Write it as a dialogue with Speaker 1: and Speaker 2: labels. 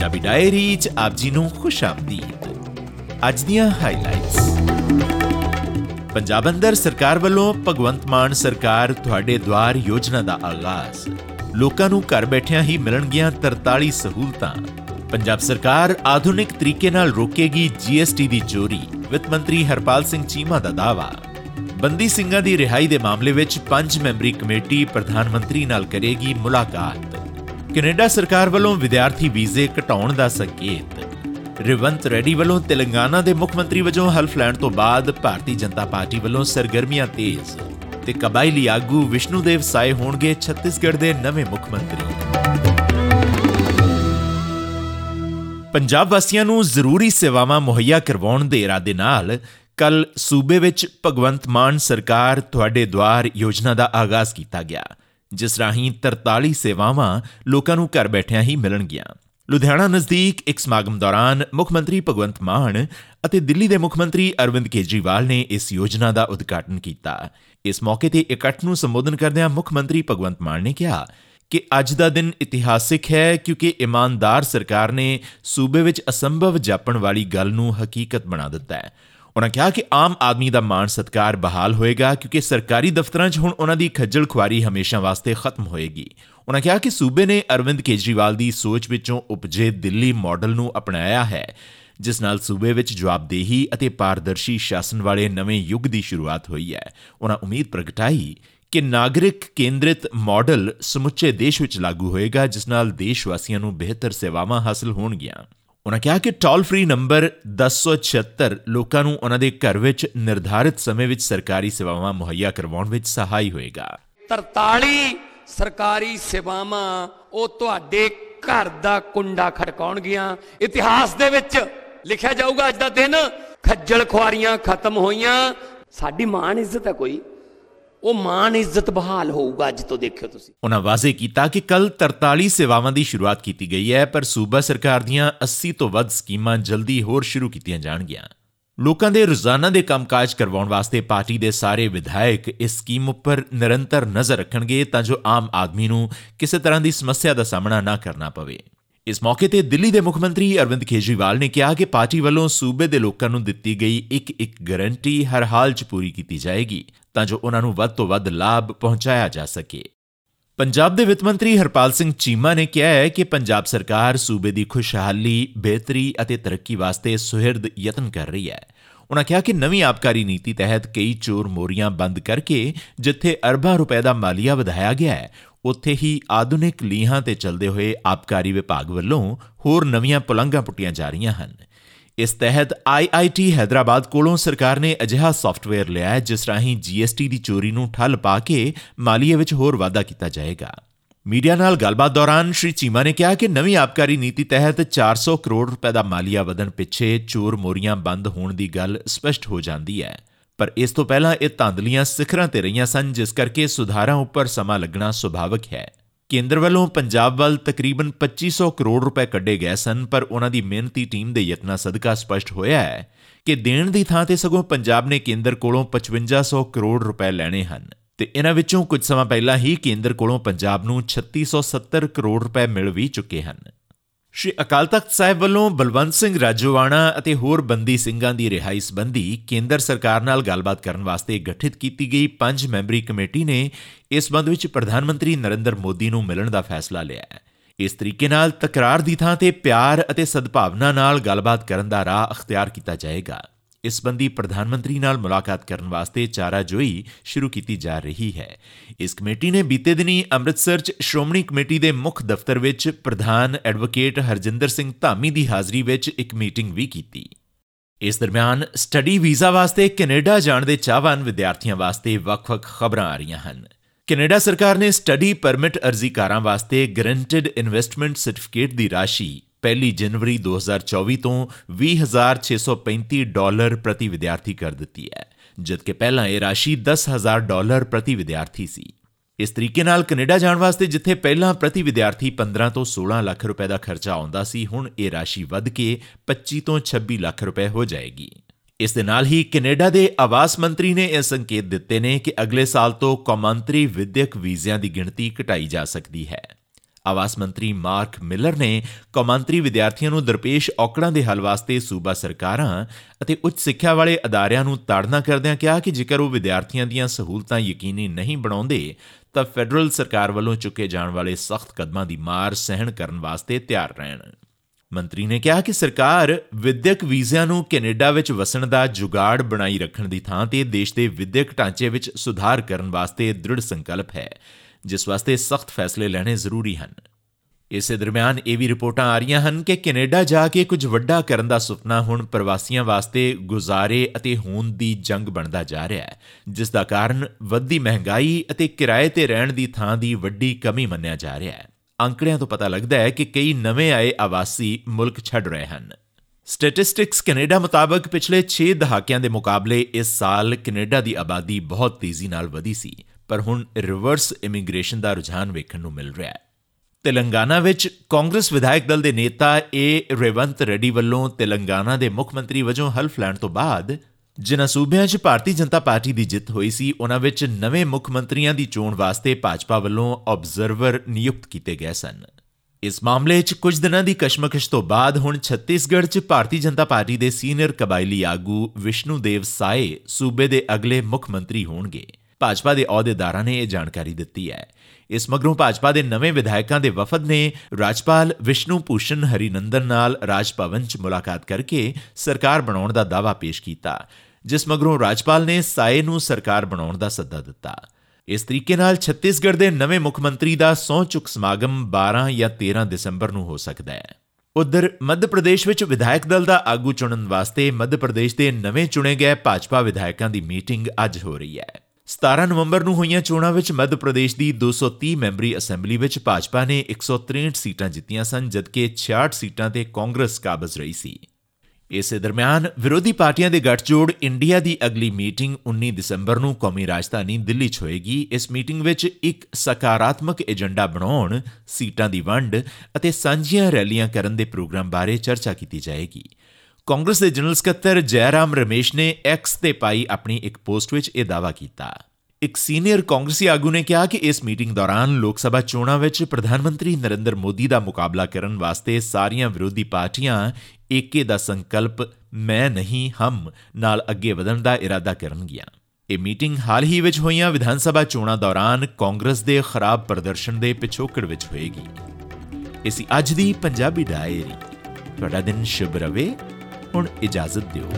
Speaker 1: Punjabi diary ਚ ਆਪ ਜੀ ਨੂੰ ਖੁਸ਼ ਆਮਦੀਦ ਅੱਜ ਦੀਆਂ ਹਾਈਲਾਈਟਸ ਪੰਜਾਬ ਅੰਦਰ ਸਰਕਾਰ ਵੱਲੋਂ ਭਗਵੰਤ ਮਾਨ ਸਰਕਾਰ ਤੁਹਾਡੇ ਦੁਆਰ ਯੋਜਨਾ ਦਾ ਆਗਾਜ਼। ਲੋਕਾਂ ਨੂੰ ਘਰ ਬੈਠਿਆਂ ਹੀ ਮਿਲਣਗੀਆਂ 43 ਸਹੂਲਤਾਂ। ਪੰਜਾਬ ਸਰਕਾਰ ਆਧੁਨਿਕ ਤਰੀਕੇ ਨਾਲ ਰੋਕੇਗੀ ਜੀਐਸਟੀ ਦੀ ਚੋਰੀ। ਵਿੱਤ ਮੰਤਰੀ ਹਰਪਾਲ ਸਿੰਘ ਚੀਮਾ ਦਾ ਦਾਅਵਾ। ਬੰਦੀ ਸਿੰਘਾਂ ਦੀ ਰਿਹਾਈ ਦੇ ਮਾਮਲੇ ਵਿੱਚ ਪੰਜ ਮੈਂਬਰੀ ਕਮੇਟੀ ਪ੍ਰਧਾਨ ਮੰਤਰੀ ਨਾਲ ਕਰੇਗੀ ਮੁਲਾਕਾਤ। ਕੈਨੇਡਾ ਸਰਕਾਰ ਵੱਲੋਂ ਵਿਦਿਆਰਥੀ ਵੀਜ਼ੇ ਘਟਾਉਣ ਦਾ ਸੰਕੇਤ। ਰਿਵੰਤ ਰੈਡੀ ਵੱਲੋਂ ਤੇਲੰਗਾਨਾ ਦੇ ਮੁੱਖ ਮੰਤਰੀ ਵਜੋਂ ਹਲਫ ਲੈਣ ਤੋਂ ਬਾਅਦ ਭਾਰਤੀ ਜਨਤਾ ਪਾਰਟੀ ਵੱਲੋਂ ਸਰਗਰਮੀਆਂ ਤੇਜ਼ ਤੇ ਕਬਾਇਲੀ ਆਗੂ ਵਿਸ਼ਨੂਦੇਵ ਸਾਏ ਹੋਣਗੇ ਛੱਤੀਸਗੜ੍ਹ ਦੇ ਨਵੇਂ ਮੁੱਖ ਮੰਤਰੀ। ਪੰਜਾਬ ਵਾਸੀਆਂ ਨੂੰ ਜ਼ਰੂਰੀ ਸੇਵਾਵਾਂ ਮੁਹੱਈਆ ਕਰਵਾਉਣ ਦੇ ਇਰਾਦੇ ਨਾਲ ਕੱਲ ਸੂਬੇ ਵਿੱਚ ਭਗਵੰਤ ਮਾਨ ਸਰਕਾਰ ਤੁਹਾਡੇ ਦੁਆਰ ਯੋਜਨਾ ਦਾ ਆਗਾਜ਼ ਕੀਤਾ ਗਿਆ। ਜਿਸ ਰਾਹੀਂ 43 ਸੇਵਾਵਾਂ ਲੋਕਾਂ ਨੂੰ ਘਰ ਬੈਠਿਆਂ ਹੀ ਮਿਲਣਗੀਆਂ। ਲੁਧਿਆਣਾ ਨਜ਼ਦੀਕ ਇੱਕ ਸਮਾਗਮ ਦੌਰਾਨ ਮੁੱਖ ਮੰਤਰੀ ਭਗਵੰਤ ਮਾਨ ਅਤੇ ਦਿੱਲੀ ਦੇ ਮੁੱਖ ਮੰਤਰੀ ਅਰਵਿੰਦ ਕੇਜਰੀਵਾਲ ਨੇ ਇਸ ਯੋਜਨਾ ਦਾ ਉਦਘਾਟਨ ਕੀਤਾ। ਇਸ ਮੌਕੇ ਤੇ ਇਕੱਠ ਨੂੰ ਸੰਬੋਧਨ ਕਰਦਿਆਂ ਮੁੱਖ ਮੰਤਰੀ ਭਗਵੰਤ ਮਾਨ ਨੇ ਕਿਹਾ ਕਿ ਅੱਜ ਦਾ ਦਿਨ ਇਤਿਹਾਸਿਕ ਹੈ ਕਿਉਂਕਿ ਇਮਾਨਦਾਰ ਸਰਕਾਰ ਨੇ ਸੂਬੇ ਵਿੱਚ ਅਸੰਭਵ ਜਾਪਣ ਵਾਲੀ ਗੱਲ ਨੂੰ ਹਕੀਕਤ ਬਣਾ ਦਿੱਤਾ ਹੈ। ਉਹਨਾਂ ਕਿਹਾ ਕਿ ਆਮ ਆਦਮੀ ਦਾ ਮਾਣ ਸਤਕਾਰ ਬਹਾਲ ਹੋਏਗਾ, ਕਿਉਂਕਿ ਸਰਕਾਰੀ ਦਫ਼ਤਰਾਂ 'ਚ ਹੁਣ ਉਹਨਾਂ ਦੀ ਖੱਜਲ ਖੁਆਰੀ ਹਮੇਸ਼ਾ ਵਾਸਤੇ ਖਤਮ ਹੋਏਗੀ। ਉਹਨਾਂ ਕਿਹਾ ਕਿ ਸੂਬੇ ਨੇ ਅਰਵਿੰਦ ਕੇਜਰੀਵਾਲ ਦੀ ਸੋਚ ਵਿੱਚੋਂ ਉਪਜੇ ਦਿੱਲੀ ਮਾਡਲ ਨੂੰ ਅਪਣਾਇਆ ਹੈ, ਜਿਸ ਨਾਲ ਸੂਬੇ ਵਿੱਚ ਜਵਾਬਦੇਹੀ ਅਤੇ ਪਾਰਦਰਸ਼ੀ ਸ਼ਾਸਨ ਵਾਲੇ ਨਵੇਂ ਯੁੱਗ ਦੀ ਸ਼ੁਰੂਆਤ ਹੋਈ ਹੈ। ਉਹਨਾਂ ਉਮੀਦ ਪ੍ਰਗਟਾਈ ਕਿ ਨਾਗਰਿਕ ਕੇਂਦਰਿਤ ਮਾਡਲ ਸਮੁੱਚੇ ਦੇਸ਼ ਵਿੱਚ ਲਾਗੂ ਹੋਏਗਾ, ਜਿਸ ਨਾਲ ਦੇਸ਼ ਵਾਸੀਆਂ ਨੂੰ ਬਿਹਤਰ ਸੇਵਾਵਾਂ ਹਾਸਲ ਹੋਣਗੀਆਂ। ਉਹਨਾਂ ਕਿਹਾ ਕਿ ਟੋਲ ਫ੍ਰੀ ਨੰਬਰ 1076 ਲੋਕਾਂ ਨੂੰ ਉਹਨਾਂ ਦੇ ਘਰ ਵਿੱਚ ਨਿਰਧਾਰਿਤ ਸਮੇਂ ਵਿੱਚ ਸਰਕਾਰੀ ਸੇਵਾਵਾਂ ਮੁਹੱਈਆ ਕਰਵਾਉਣ ਵਿੱਚ ਸਹਾਈ ਹੋਏਗਾ।
Speaker 2: 43 ਸਰਕਾਰੀ ਸੇਵਾਵਾਂ ਉਹ ਤੁਹਾਡੇ ਘਰ ਦਾ ਕੁੰਡਾ ਖੜਕਾਉਣਗੀਆਂ। ਇਤਿਹਾਸ ਦੇ ਵਿੱਚ ਲਿਖਿਆ ਜਾਊਗਾ ਅੱਜ ਦਾ ਦਿਨ, ਖੱਜਲ ਖੁਆਰੀਆਂ ਖਤਮ ਹੋਈਆਂ। ਸਾਡੀ ਮਾਣ ਇੱਜ਼ਤ ਹੈ ਕੋਈ। ਉਹ ਮਾਣ ਇੱਜ਼ਤ ਬਹਾਲ ਹੋਊਗਾ ਅੱਜ ਤੋਂ ਦੇਖਿਓ ਤੁਸੀਂ।
Speaker 1: ਉਹਨਾਂ ਵਾਅਦੇ ਕੀਤਾ ਕਿ ਕੱਲ 43 ਸੇਵਾਵਾਂ ਦੀ ਸ਼ੁਰੂਆਤ ਕੀਤੀ ਗਈ ਹੈ, ਪਰ ਸੂਬਾ ਸਰਕਾਰ ਦੀਆਂ 80 ਤੋਂ ਵੱਧ ਸਕੀਮਾਂ ਜਲਦੀ ਹੋਰ ਸ਼ੁਰੂ ਕੀਤੀਆਂ ਜਾਣਗੀਆਂ। ਲੋਕਾਂ ਦੇ ਰੋਜ਼ਾਨਾ ਦੇ ਕੰਮਕਾਜ ਕਰਵਾਉਣ ਵਾਸਤੇ ਪਾਰਟੀ ਦੇ ਸਾਰੇ ਵਿਧਾਇਕ ਇਸ ਸਕੀਮ ਉੱਪਰ ਨਿਰੰਤਰ ਨਜ਼ਰ ਰੱਖਣਗੇ ਤਾਂ ਜੋ ਆਮ ਆਦਮੀ ਨੂੰ ਕਿਸੇ ਤਰ੍ਹਾਂ ਦੀ ਸਮੱਸਿਆ ਦਾ ਸਾਹਮਣਾ ਨਾ ਕਰਨਾ ਪਵੇ। ਇਸ ਮੌਕੇ ਤੇ ਦਿੱਲੀ ਦੇ ਮੁੱਖ ਮੰਤਰੀ ਅਰਵਿੰਦ ਕੇਜਰੀਵਾਲ ਨੇ ਕਿਹਾ ਕਿ ਪਾਰਟੀ ਵੱਲੋਂ ਸੂਬੇ ਦੇ ਲੋਕਾਂ ਨੂੰ ਦਿੱਤੀ ਗਈ ਇੱਕ ਇੱਕ ਗਾਰੰਟੀ ਹਰ ਹਾਲ 'ਚ ਪੂਰੀ ਕੀਤੀ ਜਾਏਗੀ ਤਾਂ ਜੋ ਉਹਨਾਂ ਨੂੰ ਵੱਧ ਤੋਂ ਵੱਧ ਲਾਭ ਪਹੁੰਚਾਇਆ ਜਾ ਸਕੇ ਪੰਜਾਬ ਦੇ ਵਿੱਤ ਮੰਤਰੀ ਹਰਪਾਲ ਸਿੰਘ ਚੀਮਾ ਨੇ ਕਿਹਾ ਹੈ ਕਿ ਪੰਜਾਬ ਸਰਕਾਰ ਸੂਬੇ ਦੀ ਖੁਸ਼ਹਾਲੀ, ਬਿਹਤਰੀ ਅਤੇ ਤਰੱਕੀ ਵਾਸਤੇ ਸੁਹਿਰਦ ਯਤਨ ਕਰ ਰਹੀ ਹੈ। ਉਹਨਾਂ ਕਿਹਾ ਕਿ ਨਵੀਂ ਆਬਕਾਰੀ ਨੀਤੀ ਤਹਿਤ ਕਈ ਚੋਰ ਮੋਰੀਆਂ ਬੰਦ ਕਰਕੇ ਜਿੱਥੇ ਅਰਬਾਂ ਰੁਪਏ ਦਾ ਮਾਲੀਆ ਵਧਾਇਆ ਗਿਆ ਹੈ, ਉੱਥੇ ਹੀ ਆਧੁਨਿਕ ਲੀਹਾਂ ਤੇ ਚੱਲਦੇ ਹੋਏ ਆਬਕਾਰੀ ਵਿਭਾਗ ਵੱਲੋਂ ਹੋਰ ਨਵੀਆਂ ਪੁਲੰਘਾਂ ਪੁੱਟੀਆਂ ਜਾ ਰਹੀਆਂ ਹਨ। ਇਸ ਤਹਿਤ IIT ਹైదరాబాద్ ਕੋਲੋਂ ਸਰਕਾਰ ਨੇ ਅਜਿਹਾ ਸੌਫਟਵੇਅਰ ਲਿਆ ਹੈ, ਜਿਸ ਰਾਹੀਂ GST ਦੀ ਚੋਰੀ ਨੂੰ ਠੱਲ ਪਾ ਕੇ ਮਾਲੀਏ ਵਿੱਚ ਹੋਰ ਵਾਧਾ ਕੀਤਾ ਜਾਏਗਾ। ਮੀਡੀਆ ਨਾਲ ਗੱਲਬਾਤ ਦੌਰਾਨ ਸ਼੍ਰੀ ਚੀਮਾ ਨੇ ਕਿਹਾ ਕਿ ਨਵੀਂ ਆਬਕਾਰੀ ਨੀਤੀ ਤਹਿਤ 400 ਕਰੋੜ ਰੁਪਏ ਦਾ ਮਾਲੀਆ ਵਧਨ ਪਿੱਛੇ ਚੋਰ ਮੋਰੀਆਂ ਬੰਦ ਹੋਣ ਦੀ ਗੱਲ ਸਪਸ਼ਟ ਹੋ ਜਾਂਦੀ ਹੈ। ਪਰ ਇਸ ਤੋਂ ਪਹਿਲਾਂ ਇਹ ਧਾਂਦਲੀਆਂ ਸਿਖਰਾਂ ਤੇ ਰਹੀਆਂ ਸਨ, ਜਿਸ ਕਰਕੇ ਸੁਧਾਰਾਂ ਉੱਪਰ ਸਮਾਂ ਲੱਗਣਾ ਸੁਭਾਵਿਕ ਹੈ। ਕੇਂਦਰ ਵੱਲੋਂ ਪੰਜਾਬ ਵੱਲ ਤਕਰੀਬਨ 2500 ਕਰੋੜ ਰੁਪਏ ਕੱਢੇ ਗਏ ਸਨ, ਪਰ ਉਹਨਾਂ ਦੀ ਮਿਹਨਤੀ ਟੀਮ ਦੇ ਯਤਨਾਂ ਸਦਕਾ ਸਪਸ਼ਟ ਹੋਇਆ ਹੈ ਕਿ ਦੇਣ ਦੀ ਥਾਂ ਤੇ ਸਗੋਂ ਪੰਜਾਬ ਨੇ ਕੇਂਦਰ ਕੋਲੋਂ 5500 ਕਰੋੜ ਰੁਪਏ ਲੈਣੇ ਹਨ। ਤੇ ਇਹਨਾਂ ਵਿੱਚੋਂ ਕੁਝ ਸਮਾਂ ਪਹਿਲਾਂ ਹੀ ਕੇਂਦਰ ਕੋਲੋਂ ਪੰਜਾਬ ਨੂੰ 3670 ਕਰੋੜ ਰੁਪਏ ਮਿਲ ਵੀ ਚੁੱਕੇ ਹਨ। ਸ਼੍ਰੀ ਅਕਾਲ ਤਖਤ ਸਾਹਿਬ ਵੱਲੋਂ ਬਲਵੰਤ ਸਿੰਘ ਰਾਜੋਵਾਣਾ ਅਤੇ ਹੋਰ ਬੰਦੀ ਸਿੰਘਾਂ ਦੀ ਰਿਹਾਈ ਸੰਬੰਧੀ ਕੇਂਦਰ ਸਰਕਾਰ ਨਾਲ ਗੱਲਬਾਤ ਕਰਨ ਵਾਸਤੇ ਗਠਿਤ ਕੀਤੀ ਗਈ ਪੰਜ ਮੈਂਬਰੀ ਕਮੇਟੀ ਨੇ ਇਸ ਸੰਬੰਧ ਵਿੱਚ ਪ੍ਰਧਾਨ ਮੰਤਰੀ ਨਰਿੰਦਰ ਮੋਦੀ ਨੂੰ ਮਿਲਣ ਦਾ ਫੈਸਲਾ ਲਿਆ ਹੈ। ਇਸ ਤਰੀਕੇ ਨਾਲ ਤਕਰਾਰ ਦੀ ਥਾਂ ਤੇ ਪਿਆਰ ਅਤੇ ਸਦਭਾਵਨਾ ਨਾਲ ਗੱਲਬਾਤ ਕਰਨ ਦਾ ਰਾਹ ਅਖਤਿਆਰ ਕੀਤਾ ਜਾਏਗਾ। ਇਸ ਸੰਬੰਧੀ ਪ੍ਰਧਾਨ ਮੰਤਰੀ ਨਾਲ ਮੁਲਾਕਾਤ ਕਰਨ ਵਾਸਤੇ ਚਾਰਾ ਜੋਈ ਸ਼ੁਰੂ ਕੀਤੀ ਜਾ ਰਹੀ ਹੈ। ਇਸ ਕਮੇਟੀ ਨੇ ਬੀਤੇ ਦਿਨੀ ਅੰਮ੍ਰਿਤਸਰ 'ਚ ਸ਼੍ਰੋਮਣੀ ਕਮੇਟੀ ਦੇ ਮੁੱਖ ਦਫ਼ਤਰ ਵਿੱਚ ਪ੍ਰਧਾਨ ਐਡਵੋਕੇਟ ਹਰਜਿੰਦਰ ਸਿੰਘ ਧਾਮੀ ਦੀ ਹਾਜ਼ਰੀ ਵਿੱਚ ਇੱਕ ਮੀਟਿੰਗ ਵੀ ਕੀਤੀ। ਇਸ ਦਰਮਿਆਨ ਸਟੱਡੀ ਵੀਜ਼ਾ ਵਾਸਤੇ ਕੈਨੇਡਾ ਜਾਣ ਦੇ ਚਾਹਵਾਨ ਵਿਦਿਆਰਥੀਆਂ ਵਾਸਤੇ ਵੱਖ-ਵੱਖ ਖਬਰਾਂ ਆ ਰਹੀਆਂ ਹਨ। ਕੈਨੇਡਾ ਸਰਕਾਰ ਨੇ ਸਟੱਡੀ ਪਰਮਿਟ ਅਰਜ਼ੀਕਾਰਾਂ ਵਾਸਤੇ ਗਰੰਟਡ ਇਨਵੈਸਟਮੈਂਟ ਸਰਟੀਫਿਕੇਟ ਦੀ ਰਾਸ਼ੀ 1 ਜਨਵਰੀ 2024 ਤੋਂ 20635 ਡਾਲਰ ਪ੍ਰਤੀ ਵਿਦਿਆਰਥੀ ਕਰ ਦਿੱਤੀ ਹੈ, ਜਦਕਿ ਪਹਿਲਾਂ ਇਹ ਰਾਸ਼ੀ 10000 ਡਾਲਰ ਪ੍ਰਤੀ ਵਿਦਿਆਰਥੀ ਸੀ। ਇਸ ਤਰੀਕੇ ਨਾਲ ਕੈਨੇਡਾ ਜਾਣ ਵਾਸਤੇ ਜਿੱਥੇ ਪਹਿਲਾਂ ਪ੍ਰਤੀ ਵਿਦਿਆਰਥੀ 15 ਤੋਂ 16 ਲੱਖ ਰੁਪਏ ਦਾ ਖਰਚਾ ਆਉਂਦਾ ਸੀ, ਹੁਣ ਇਹ ਰਾਸ਼ੀ ਵੱਧ ਕੇ 25 ਤੋਂ 26 ਲੱਖ ਰੁਪਏ ਹੋ ਜਾਏਗੀ। ਇਸ ਦੇ ਨਾਲ ਹੀ ਕੈਨੇਡਾ ਦੇ ਆਵਾਸ ਮੰਤਰੀ ਨੇ ਇਹ ਸੰਕੇਤ ਦਿੱਤੇ ਨੇ ਕਿ ਅਗਲੇ ਸਾਲ ਤੋਂ ਕੌਮਾਂਤਰੀ ਵਿਦਿਅਕ ਵੀਜ਼ਿਆਂ ਦੀ ਗਿਣਤੀ ਘਟਾਈ ਜਾ ਸਕਦੀ ਹੈ। ਆਵਾਸ ਮੰਤਰੀ ਮਾਰਕ ਮਿਲਰ ਨੇ ਕੌਮਾਂਤਰੀ ਵਿਦਿਆਰਥੀਆਂ ਨੂੰ ਦਰਪੇਸ਼ ਔਕੜਾਂ ਦੇ ਹੱਲ ਵਾਸਤੇ ਸੂਬਾ ਸਰਕਾਰਾਂ ਅਤੇ ਉੱਚ ਸਿੱਖਿਆ ਵਾਲੇ ਅਦਾਰਿਆਂ ਨੂੰ ਤਾੜਨਾ ਕਰਦਿਆਂ ਕਿਹਾ ਕਿ ਜੇਕਰ ਉਹ ਵਿਦਿਆਰਥੀਆਂ ਦੀਆਂ ਸਹੂਲਤਾਂ ਯਕੀਨੀ ਨਹੀਂ ਬਣਾਉਂਦੇ, ਤਾਂ ਫੈਡਰਲ ਸਰਕਾਰ ਵੱਲੋਂ ਚੁੱਕੇ ਜਾਣ ਵਾਲੇ ਸਖਤ ਕਦਮਾਂ ਦੀ ਮਾਰ ਸਹਿਣ ਕਰਨ ਵਾਸਤੇ ਤਿਆਰ ਰਹਿਣ। ਮੰਤਰੀ ਨੇ ਕਿਹਾ ਕਿ ਸਰਕਾਰ ਵਿਦਿਅਕ ਵੀਜ਼ਿਆਂ ਨੂੰ ਕੈਨੇਡਾ ਵਿੱਚ ਵਸਣ ਦਾ ਜੁਗਾੜ ਬਣਾਈ ਰੱਖਣ ਦੀ ਥਾਂ ਤੇ ਦੇਸ਼ ਦੇ ਵਿਦਿਅਕ ਢਾਂਚੇ ਵਿੱਚ ਸੁਧਾਰ ਕਰਨ ਵਾਸਤੇ ਦ੍ਰਿੜ ਸੰਕਲਪ ਹੈ। ਜਿਸ ਵਾਸਤੇ ਸਖਤ ਫੈਸਲੇ ਲੈਣੇ ਜ਼ਰੂਰੀ ਹਨ। ਇਸੇ ਦਰਮਿਆਨ ਇਹ ਵੀ ਰਿਪੋਰਟਾਂ ਆ ਰਹੀਆਂ ਹਨ ਕਿ ਕੈਨੇਡਾ ਜਾ ਕੇ ਕੁਝ ਵੱਡਾ ਕਰਨ ਦਾ ਸੁਪਨਾ ਹੁਣ ਪ੍ਰਵਾਸੀਆਂ ਵਾਸਤੇ ਗੁਜ਼ਾਰੇ ਅਤੇ ਹੋਂਦ ਦੀ ਜੰਗ ਬਣਦਾ ਜਾ ਰਿਹਾ ਹੈ, ਜਿਸ ਦਾ ਕਾਰਨ ਵੱਧਦੀ ਮਹਿੰਗਾਈ ਅਤੇ ਕਿਰਾਏ ਤੇ ਰਹਿਣ ਦੀ ਥਾਂ ਦੀ ਵੱਡੀ ਕਮੀ ਮੰਨਿਆ ਜਾ ਰਿਹਾ ਹੈ। ਅੰਕੜਿਆਂ ਤੋਂ ਪਤਾ ਲੱਗਦਾ ਹੈ ਕਿ ਕਈ ਨਵੇਂ ਆਏ ਆਵਾਸੀ ਮੁਲਕ ਛੱਡ ਰਹੇ ਹਨ। ਸਟੈਟਿਸਟਿਕਸ ਕੈਨੇਡਾ ਮੁਤਾਬਕ ਪਿਛਲੇ 6 ਦਹਾਕਿਆਂ ਦੇ ਮੁਕਾਬਲੇ ਇਸ ਸਾਲ ਕੈਨੇਡਾ ਦੀ ਆਬਾਦੀ ਬਹੁਤ ਤੇਜ਼ੀ ਨਾਲ ਵਧੀ ਸੀ ਪਰ ਹੁਣ ਰਿਵਰਸ ਇਮੀਗ੍ਰੇਸ਼ਨ ਦਾ ਰੁਝਾਨ ਵੇਖਣ ਨੂੰ ਮਿਲ ਰਿਹਾ ਹੈ। ਤੇਲੰਗਾਨਾ ਵਿੱਚ ਕਾਂਗਰਸ ਵਿਧਾਇਕ ਦਲ ਦੇ ਨੇਤਾ ਏ ਰੇਵੰਤ ਰੈਡੀ ਵੱਲੋਂ ਤੇਲੰਗਾਨਾ ਦੇ ਮੁੱਖ ਮੰਤਰੀ ਵਜੋਂ ਹਲਫ ਲੈਣ ਤੋਂ ਬਾਅਦ ਜਿਨ੍ਹਾਂ ਸੂਬਿਆਂ 'ਚ ਭਾਰਤੀ ਜਨਤਾ ਪਾਰਟੀ ਦੀ ਜਿੱਤ ਹੋਈ ਸੀ। ਉਹਨਾਂ ਵਿੱਚ ਨਵੇਂ ਮੁੱਖ ਮੰਤਰੀਆਂ ਦੀ ਚੋਣ ਵਾਸਤੇ ਭਾਜਪਾ ਵੱਲੋਂ ਆਬਜ਼ਰਵਰ ਨਿਯੁਕਤ ਕੀਤੇ ਗਏ ਸਨ। ਇਸ ਮਾਮਲੇ 'ਚ ਕੁਝ ਦਿਨਾਂ ਦੀ ਕਸ਼ਮਕਸ਼ ਤੋਂ ਬਾਅਦ ਹੁਣ ਛੱਤੀਸਗੜ੍ਹ 'ਚ ਭਾਰਤੀ ਜਨਤਾ ਪਾਰਟੀ ਦੇ ਸੀਨੀਅਰ ਕਬਾਇਲੀ ਆਗੂ ਵਿਸ਼ਨੂ ਦੇਵ ਸਾਏ ਸੂਬੇ ਦੇ ਅਗਲੇ ਮੁੱਖ ਮੰਤਰੀ ਹੋਣਗੇ। ਭਾਜਪਾ ਦੇ ਅਹੁਦੇਦਾਰਾਂ ਨੇ ਇਹ ਜਾਣਕਾਰੀ ਦਿੱਤੀ ਹੈ। ਇਸ ਮਗਰੋਂ ਭਾਜਪਾ ਦੇ ਨਵੇਂ ਵਿਧਾਇਕਾਂ ਦੇ ਵਫਦ ਨੇ ਰਾਜਪਾਲ ਵਿਸ਼ਨੂ ਭੂਸ਼ਣ ਹਰੀਨੰਦਨ ਨਾਲ ਰਾਜ ਭਵਨ 'ਚ ਮੁਲਾਕਾਤ ਕਰਕੇ ਸਰਕਾਰ ਬਣਾਉਣ ਦਾ ਦਾਅਵਾ ਪੇਸ਼ ਕੀਤਾ, ਜਿਸ ਮਗਰੋਂ ਰਾਜਪਾਲ ਨੇ ਸਾਏ ਨੂੰ ਸਰਕਾਰ ਬਣਾਉਣ ਦਾ ਸੱਦਾ ਦਿੱਤਾ। ਇਸ ਤਰੀਕੇ ਨਾਲ ਛੱਤੀਸਗੜ੍ਹ ਦੇ ਨਵੇਂ ਮੁੱਖ ਮੰਤਰੀ ਦਾ ਸਹੁੰ ਚੁੱਕ ਸਮਾਗਮ 12 ਜਾਂ 13 ਦਸੰਬਰ ਨੂੰ ਹੋ ਸਕਦਾ ਹੈ। ਉਧਰ ਮੱਧ ਪ੍ਰਦੇਸ਼ ਵਿੱਚ ਵਿਧਾਇਕ ਦਲ ਦਾ ਆਗੂ ਚੁਣਨ ਵਾਸਤੇ ਮੱਧ ਪ੍ਰਦੇਸ਼ ਦੇ ਨਵੇਂ ਚੁਣੇ ਗਏ ਭਾਜਪਾ ਵਿਧਾਇਕਾਂ ਦੀ ਮੀਟਿੰਗ ਅੱਜ ਹੋ ਰਹੀ ਹੈ। 17 ਨਵੰਬਰ ਨੂੰ ਹੋਈਆਂ ਚੋਣਾਂ ਵਿੱਚ ਮੱਧ ਪ੍ਰਦੇਸ਼ ਦੀ 230 ਮੈਂਬਰੀ ਅਸੈਂਬਲੀ ਵਿੱਚ ਭਾਜਪਾ ਨੇ 163 ਸੀਟਾਂ ਜਿੱਤੀਆਂ ਸਨ, ਜਦਕਿ 66 ਸੀਟਾਂ ਤੇ ਕਾਂਗਰਸ ਕਾਬਜ਼ ਰਹੀ ਸੀ। ਇਸੇ ਦਰਮਿਆਨ ਵਿਰੋਧੀ ਪਾਰਟੀਆਂ ਦੇ ਗੱਠਜੋੜ ਇੰਡੀਆ ਦੀ ਅਗਲੀ ਮੀਟਿੰਗ 19 ਦਸੰਬਰ ਨੂੰ ਕੌਮੀ ਰਾਜਧਾਨੀ ਦਿੱਲੀ 'ਚ ਹੋਏਗੀ। ਇਸ ਮੀਟਿੰਗ ਵਿੱਚ ਇੱਕ ਸਕਾਰਾਤਮਕ ਏਜੰਡਾ ਬਣਾਉਣ, ਸੀਟਾਂ ਦੀ ਵੰਡ ਅਤੇ ਸਾਂਝੀਆਂ ਰੈਲੀਆਂ ਕਰਨ ਦੇ ਪ੍ਰੋਗਰਾਮ ਬਾਰੇ ਚਰਚਾ ਕੀਤੀ ਜਾਏਗੀ। ਕਾਂਗਰਸ ਦੇ ਜਨਰਲ ਸਕੱਤਰ ਜੈਰਾਮ ਰਮੇਸ਼ ਨੇ ਐਕਸ ਤੇ ਪਾਈ ਆਪਣੀ ਇੱਕ ਪੋਸਟ ਵਿੱਚ ਇਹ ਦਾਅਵਾ ਕੀਤਾ। ਇੱਕ ਸੀਨੀਅਰ ਕਾਂਗਰਸੀ ਆਗੂ ਨੇ ਕਿਹਾ ਕਿ ਇਸ ਮੀਟਿੰਗ ਦੌਰਾਨ ਲੋਕ ਸਭਾ ਚੋਣਾਂ ਵਿੱਚ ਪ੍ਰਧਾਨ ਮੰਤਰੀ ਨਰਿੰਦਰ ਮੋਦੀ ਦਾ ਮੁਕਾਬਲਾ ਕਰਨ ਵਾਸਤੇ ਸਾਰੀਆਂ ਵਿਰੋਧੀ ਪਾਰਟੀਆਂ ਏਕੇ ਦਾ ਸੰਕਲਪ ਮੈਂ ਨਹੀਂ, ਹਮ ਨਾਲ ਅੱਗੇ ਵਧਣ ਦਾ ਇਰਾਦਾ ਕਰਨਗੀਆਂ। ਇਹ ਮੀਟਿੰਗ ਹਾਲ ਹੀ ਵਿੱਚ ਹੋਈਆਂ ਵਿਧਾਨ ਸਭਾ ਚੋਣਾਂ ਦੌਰਾਨ ਕਾਂਗਰਸ ਦੇ ਖਰਾਬ ਪ੍ਰਦਰਸ਼ਨ ਦੇ ਪਿਛੋਕੜ ਵਿੱਚ ਹੋਏਗੀ। ਇਸੀ ਅੱਜ ਦੀ ਪੰਜਾਬੀ ਡਾਇਰੀ। ਤੁਹਾਡਾ ਦਿਨ ਸ਼ੁਭ ਰਵੇ। ਹੁਣ ਇਜਾਜ਼ਤ ਦਿਓ।